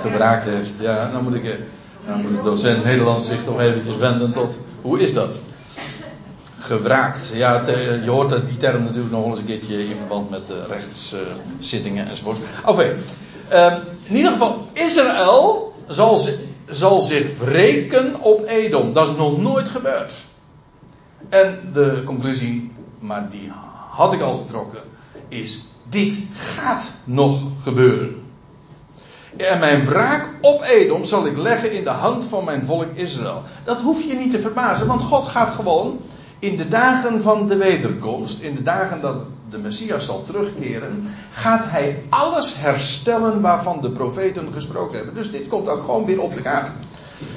Gebraakt heeft. Ja, dan moet ik. Dan moet de docent Nederlands zich toch eventjes wenden tot. Hoe is dat? gewraakt. Ja, je hoort die term natuurlijk nog wel eens een keertje in verband met rechtszittingen enzovoort. Oké, ehm, in ieder geval, Israël zal, zal zich wreken op Edom. Dat is nog nooit gebeurd. En de conclusie, maar die had ik al getrokken, is: dit gaat nog gebeuren. En mijn wraak op Edom zal ik leggen in de hand van mijn volk Israël. Dat hoef je niet te verbazen, want God gaat gewoon in de dagen van de wederkomst, in de dagen dat de Messias zal terugkeren, gaat hij alles herstellen waarvan de profeten gesproken hebben. Dus dit komt ook gewoon weer op de kaart.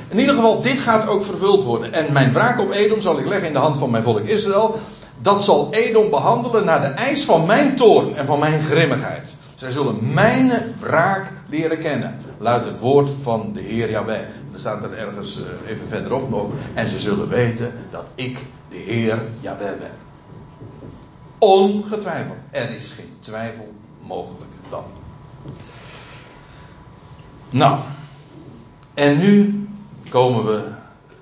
In ieder geval, dit gaat ook vervuld worden. En mijn wraak op Edom zal ik leggen in de hand van mijn volk Israël. Dat zal Edom behandelen naar de eis van mijn toorn en van mijn grimmigheid. Zij zullen mijn wraak leren kennen. Luidt het woord van de Heer Jahweh. Er staat er ergens eh, even verderop nog. En ze zullen weten dat ik de Heer Jahweh ben. Ongetwijfeld. Er is geen twijfel mogelijk dan. Nou. En nu komen we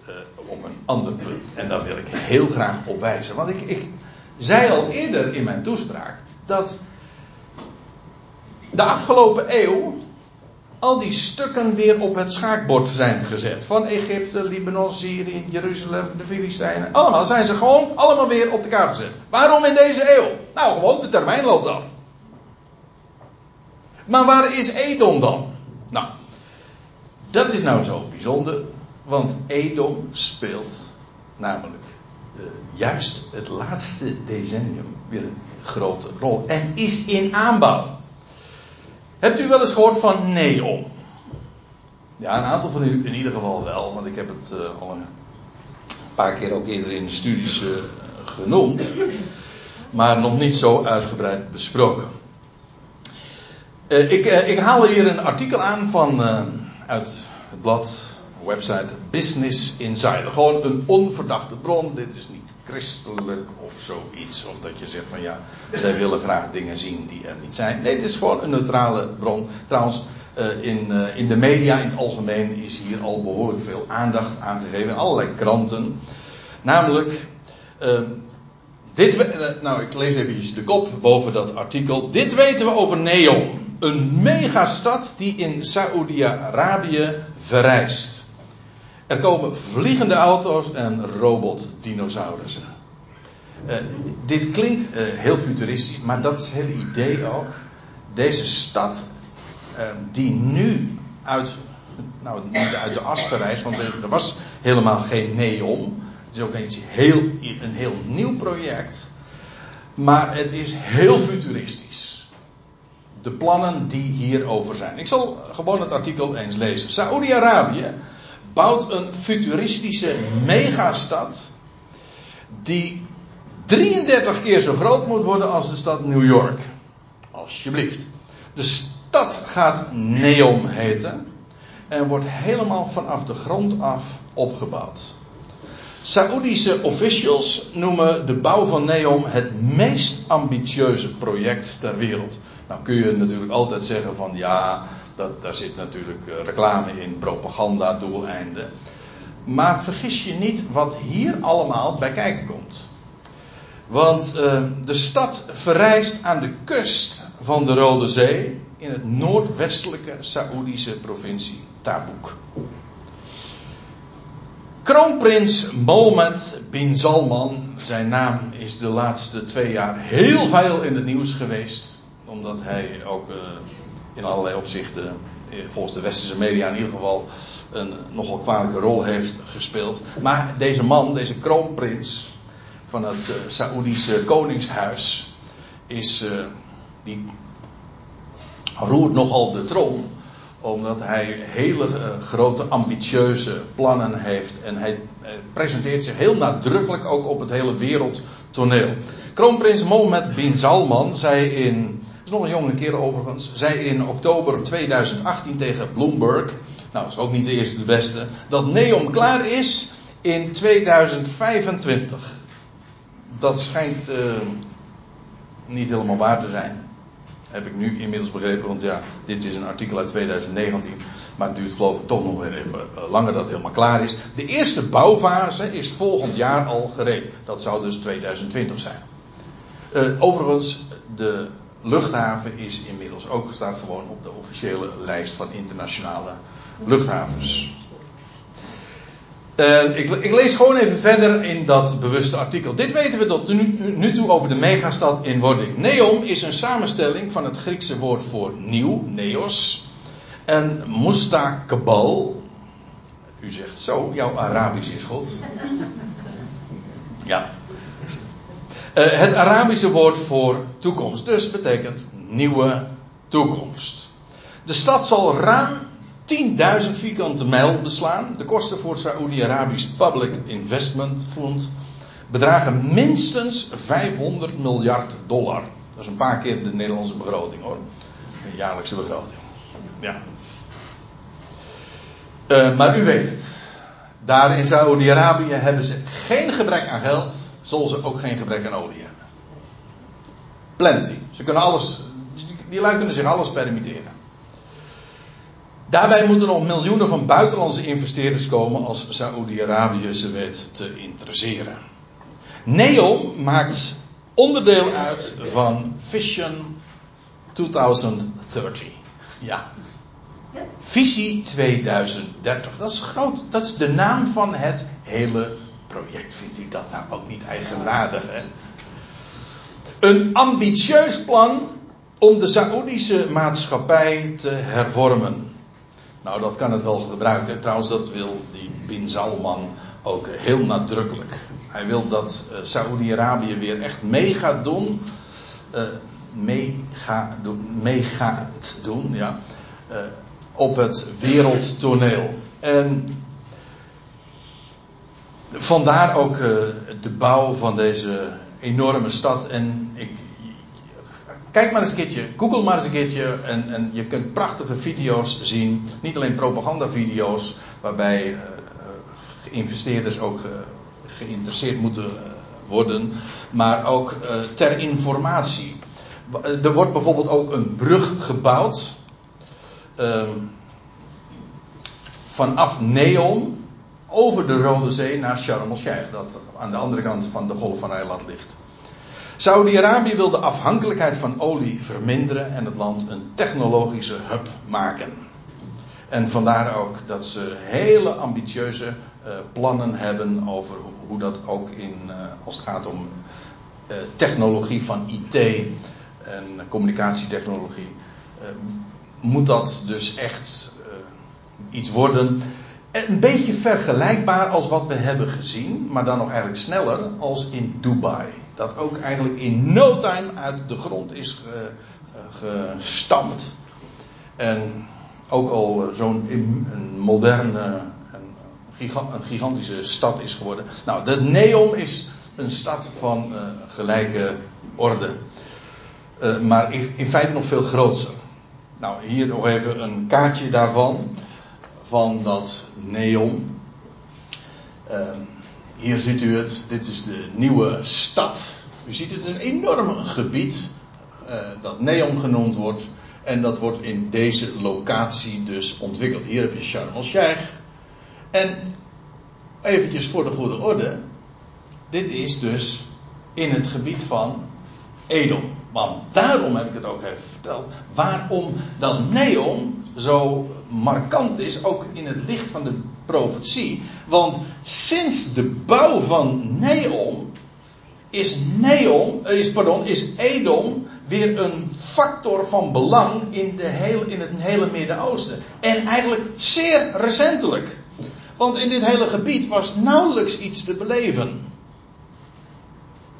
uh, op een ander punt. En daar wil ik heel graag op wijzen. Want ik, ik zei al eerder in mijn toespraak dat de afgelopen eeuw al die stukken weer op het schaakbord zijn gezet. Van Egypte, Libanon, Syrië, Jeruzalem, de Filistijnen. Allemaal zijn ze gewoon allemaal weer op de kaart gezet. Waarom in deze eeuw? Nou, gewoon de termijn loopt af. Maar waar is Edom dan? Nou, dat is nou zo bijzonder. Want Edom speelt namelijk uh, juist het laatste decennium weer een grote rol. En is in aanbouw. Hebt u wel eens gehoord van neon? Ja, een aantal van u in ieder geval wel, want ik heb het uh, al een paar keer ook eerder in de studies uh, genoemd, maar nog niet zo uitgebreid besproken. Ik, ik, haal hier een artikel aan van, uit het blad, website Business Insider. Gewoon een onverdachte bron, dit is niet christelijk of zoiets. Of dat je zegt van ja, zij willen graag dingen zien die er niet zijn. Nee, het is gewoon een neutrale bron. Trouwens, uh, in, uh, in de media in het algemeen is hier al behoorlijk veel aandacht aan gegeven. Allerlei kranten. Namelijk, uh, dit, nou ik lees even de kop boven dat artikel. Dit weten we over Neon. Een megastad die in Saoedi-Arabië verrijst. Er komen vliegende auto's en robotdinosaurussen. Uh, dit klinkt uh, heel futuristisch, maar dat is het hele idee ook. Deze stad, uh, die nu uit, nou, niet uit de as verrijst, want er, er, was helemaal geen neon. Het is ook een heel, een heel nieuw project. Maar het is heel futuristisch. De plannen die hierover zijn. Ik zal gewoon het artikel eens lezen. Saoedi-Arabië bouwt een futuristische megastad. Die 33 keer zo groot moet worden als de stad New York. Alsjeblieft. De stad gaat Neom heten. En wordt helemaal vanaf de grond af opgebouwd. Saoedische officials noemen de bouw van Neom het meest ambitieuze project ter wereld. Nou kun je natuurlijk altijd zeggen van ja, dat, daar zit natuurlijk eh, reclame in, propaganda, doeleinden. Maar vergis je niet wat hier allemaal bij kijken komt. Want uh, de stad verrijst aan de kust van de Rode Zee in het noordwestelijke Saoedische provincie Tabuk. Kroonprins Mohammed bin Salman, zijn naam is de laatste twee jaar heel veel in het nieuws geweest. Omdat hij ook uh, in allerlei opzichten, eh, volgens de westerse media in ieder geval, een nogal kwalijke rol heeft gespeeld. Maar deze man, deze kroonprins van het uh, Saoedische koningshuis, is, uh, die roert nogal de trom omdat hij hele grote ambitieuze plannen heeft. En hij presenteert zich heel nadrukkelijk ook op het hele wereldtoneel. Kroonprins Mohammed bin Salman zei in, is nog een jonge keer overigens, zei in oktober 2018 tegen Bloomberg, nou dat is ook niet de eerste de beste, dat NEOM klaar is in 2025. Dat schijnt uh, niet helemaal waar te zijn. Heb ik nu inmiddels begrepen, want ja, dit is een artikel uit 2019. Maar het duurt geloof ik toch nog weer even langer dat het helemaal klaar is. De eerste bouwfase is volgend jaar al gereed. Dat zou dus 2020 zijn. Uh, overigens, de luchthaven is inmiddels ook, staat gewoon op de officiële lijst van internationale luchthavens. Uh, ik, ik, lees gewoon even verder in dat bewuste artikel. Dit weten we tot nu, nu, toe over de megastad in wording. Neom is een samenstelling van het Griekse woord voor nieuw, neos, en mustakabal. U zegt zo, jouw Arabisch is goed. Ja. Uh, het Arabische woord voor toekomst. Dus betekent nieuwe toekomst. De stad zal ruim 10.000 vierkante mijl beslaan. De kosten voor Saoedi-Arabisch Public Investment Fund bedragen minstens 500 miljard dollar. Dat is een paar keer de Nederlandse begroting hoor. De jaarlijkse begroting. Ja. Uh, maar u weet het. Daar in Saoedi-Arabië hebben ze geen gebrek aan geld. Zullen ze ook geen gebrek aan olie hebben. Plenty. Ze kunnen alles. Die lui kunnen zich alles permitteren. Daarbij moeten nog miljoenen van buitenlandse investeerders komen als Saoedi-Arabië ze weet te interesseren. NEOM maakt onderdeel uit van Vision 2030. Ja. Visie 2030. Dat is groot. Dat is de naam van het hele project. Vindt u dat nou ook niet eigenaardig, hè? Een ambitieus plan om de Saoedische maatschappij te hervormen. Nou, dat kan het wel gebruiken. Trouwens, dat wil die Bin Salman ook heel nadrukkelijk. Hij wil dat uh, Saoedi-Arabië weer echt mee gaat doen. Uh, ga, mee gaat doen, ja. Uh, op het wereldtoneel. En vandaar ook de bouw van deze enorme stad. En ik, Kijk maar eens een keertje, google maar eens een keertje en, en je kunt prachtige video's zien. Niet alleen propagandavideo's, waarbij uh, investeerders ook uh, geïnteresseerd moeten worden, maar ook ter informatie. Er wordt bijvoorbeeld ook een brug gebouwd ehm, vanaf Neon over de Rode Zee naar Sharm el-Sheikh, dat aan de andere kant van de Golf van Eiland ligt. Saudi-Arabië wil de afhankelijkheid van olie verminderen en het land een technologische hub maken. En vandaar ook dat ze hele ambitieuze uh, plannen hebben over hoe dat ook in, uh, als het gaat om uh, technologie van IT en communicatietechnologie, moet dat dus echt iets worden. Een beetje vergelijkbaar als wat we hebben gezien, maar dan nog eigenlijk sneller als in Dubai dat ook eigenlijk in no time uit de grond is gestampt. En ook al zo'n moderne, een gigantische stad is geworden. Nou, de Neom is een stad van uh, gelijke orde. Maar in feite nog veel groter. Nou, hier nog even een kaartje daarvan. Van dat Neom. Uh, hier ziet u het. Dit is de nieuwe stad. U ziet het een enorm gebied. Uh, dat Neon genoemd wordt. En dat wordt in deze locatie dus ontwikkeld. Hier heb je Sharm el-Sheikh. En eventjes voor de goede orde. Dit is dus in het gebied van Edom. Want daarom heb ik het ook even verteld. Waarom dan Neon zo markant is, ook in het licht van de profetie. Want sinds de bouw van Neon is Neon, eh, is, pardon, is Edom weer een factor van belang in, de heel, in het hele Midden-Oosten. En eigenlijk zeer recentelijk. Want in dit hele gebied was nauwelijks iets te beleven.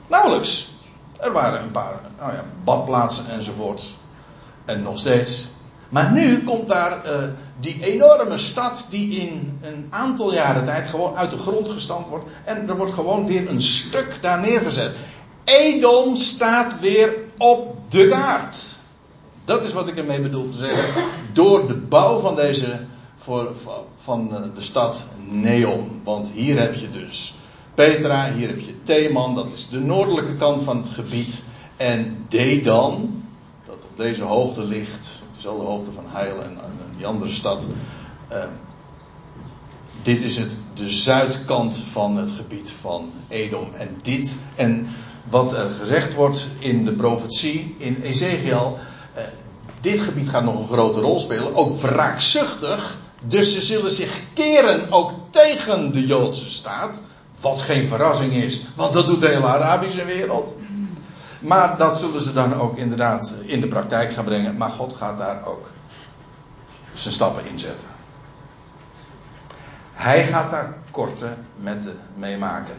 Nauwelijks. Er waren een paar nou ja, badplaatsen enzovoort. En nog steeds. Maar nu komt daar uh, die enorme stad die in een aantal jaren tijd gewoon uit de grond gestampt wordt. En er wordt gewoon weer een stuk daar neergezet. Edom staat weer op de kaart. Dat is wat ik ermee bedoel te zeggen. Door de bouw van deze, voor, van eh, de stad Neon. Want hier heb je dus Petra, hier heb je Theman, dat is de noordelijke kant van het gebied. En Dedan, dat op deze hoogte ligt, dezelfde hoogte van Heil en, die andere stad. Uh, dit is het, de zuidkant van het gebied van Edom. En dit, en wat er gezegd wordt in de profetie, in Ezekiel, uh, dit gebied gaat nog een grote rol spelen, ook wraakzuchtig. Dus ze zullen zich keren ook tegen de Joodse staat. Wat geen verrassing is, want dat doet de hele Arabische wereld. Maar dat zullen ze dan ook inderdaad in de praktijk gaan brengen. Maar God gaat daar ook zijn stappen in zetten. Hij gaat daar korte metten mee maken.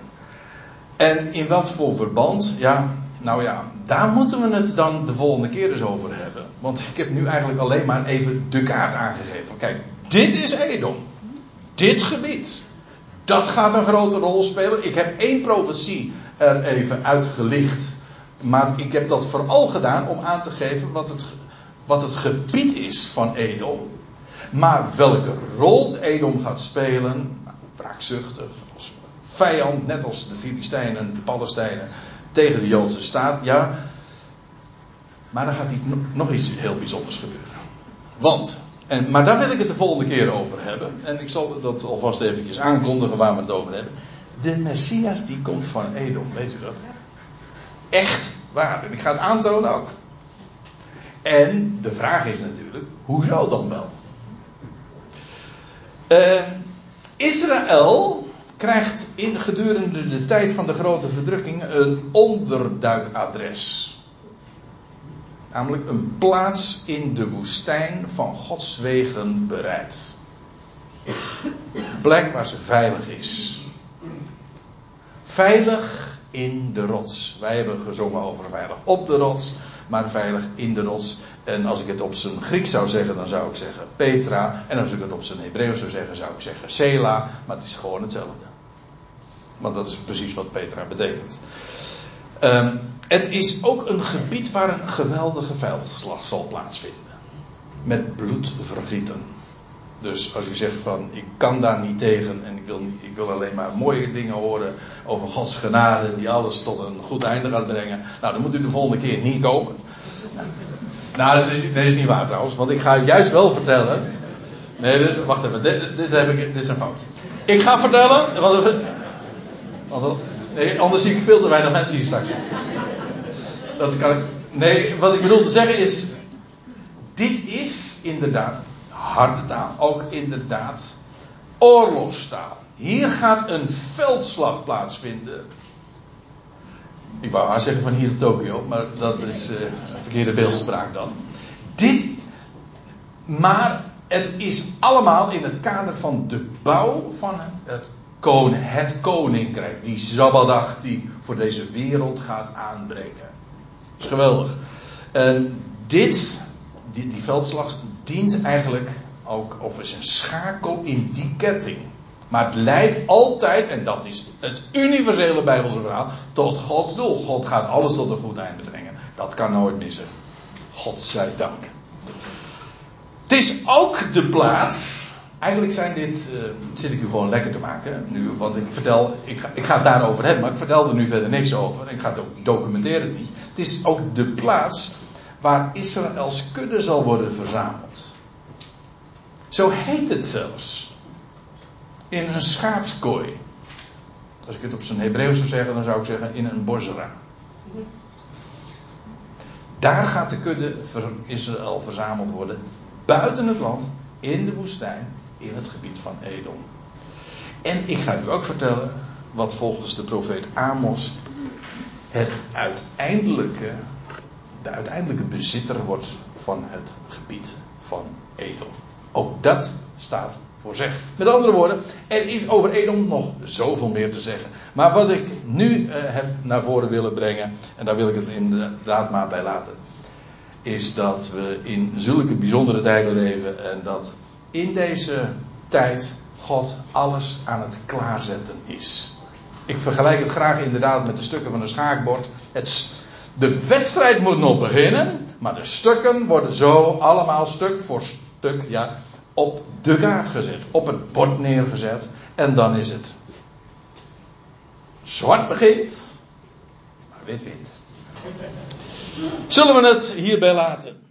En in wat voor verband? Ja, nou ja, daar moeten we het dan de volgende keer dus over hebben. Want ik heb nu eigenlijk alleen maar even de kaart aangegeven. Kijk, dit is Edom. Dit gebied. Dat gaat een grote rol spelen. Ik heb één profetie er even uitgelicht. Maar ik heb dat vooral gedaan om aan te geven wat het, wat het gebied is van Edom. Maar welke rol Edom gaat spelen, wraakzuchtig, als vijand, net als de Filistijnen, de Palestijnen, tegen de Joodse staat, ja. Maar dan gaat nog iets heel bijzonders gebeuren. Want, en, maar daar wil ik het de volgende keer over hebben. En ik zal dat alvast eventjes aankondigen waar we het over hebben. De Messias die komt van Edom, weet u dat? Echt waar. En ik ga het aantonen ook. En de vraag is natuurlijk, hoezo dan wel? Uh, Israël krijgt in gedurende de tijd van de grote verdrukking een onderduikadres. Namelijk een plaats in de woestijn van Gods wegen bereid. Een plek waar ze veilig is. Veilig in de rots. Wij hebben gezongen over veilig op de rots, maar veilig in de rots. En als ik het op zijn Grieks zou zeggen, dan zou ik zeggen Petra. En als ik het op zijn Hebreeuws zou zeggen, zou ik zeggen Sela. Maar het is gewoon hetzelfde. Want dat is precies wat Petra betekent. Um, het is ook een gebied waar een geweldige veldslag zal plaatsvinden. Met bloedvergieten. Dus als u zegt van ik kan daar niet tegen en ik wil, niet, ik wil alleen maar mooie dingen horen over Gods genade die alles tot een goed einde gaat brengen. Nou, dan moet u de volgende keer niet komen. Nou, dat is, is niet waar trouwens, want ik ga juist wel vertellen. Nee, wacht even, dit, dit, heb ik, dit is een foutje. Ik ga vertellen, want, want nee, anders zie ik veel te weinig mensen hier straks. Dat kan nee, wat ik bedoel te zeggen is, dit is inderdaad harde taal, ook inderdaad oorlogstaal. Hier gaat een veldslag plaatsvinden. Ik wou haar zeggen van hier tot Tokio, maar dat is uh, een verkeerde beeldspraak dan. Dit, maar het is allemaal in het kader van de bouw van het, koning, het koninkrijk. Die Sabbatdag die voor deze wereld gaat aanbreken. Is geweldig. En dit, die, die veldslag, dient eigenlijk ook, of is een schakel in die ketting. Maar het leidt altijd, en dat is het universele Bijbelse verhaal, tot Gods doel. God gaat alles tot een goed einde brengen. Dat kan nooit missen. God zij dank. Het is ook de plaats. Eigenlijk zijn dit, uh, zit ik u gewoon lekker te maken. Nu, want ik vertel, ik ga, ik ga het daarover hebben, maar ik vertel er nu verder niks over. Ik ga het ook documenteren niet. Het is ook de plaats waar Israëls kudde zal worden verzameld. Zo heet het zelfs. In een schaapskooi. Als ik het op zijn Hebreeuws zou zeggen, dan zou ik zeggen in een bosra. Daar gaat de kudde van Israël verzameld worden. Buiten het land, in de woestijn, in het gebied van Edom. En ik ga u ook vertellen wat volgens de profeet Amos het uiteindelijke, de uiteindelijke bezitter wordt van het gebied van Edom. Ook dat staat voor zeg. Met andere woorden, er is over Edom nog zoveel meer te zeggen. Maar wat ik nu uh, heb naar voren willen brengen, en daar wil ik het inderdaad maar bij laten, is dat we in zulke bijzondere tijden leven en dat in deze tijd God alles aan het klaarzetten is. Ik vergelijk het graag inderdaad met de stukken van een schaakbord. Het, de wedstrijd moet nog beginnen, maar de stukken worden zo allemaal stuk voor stuk ja, op de kaart gezet, op het bord neergezet. En dan is het zwart begint, maar wit wint. Zullen we het hierbij laten?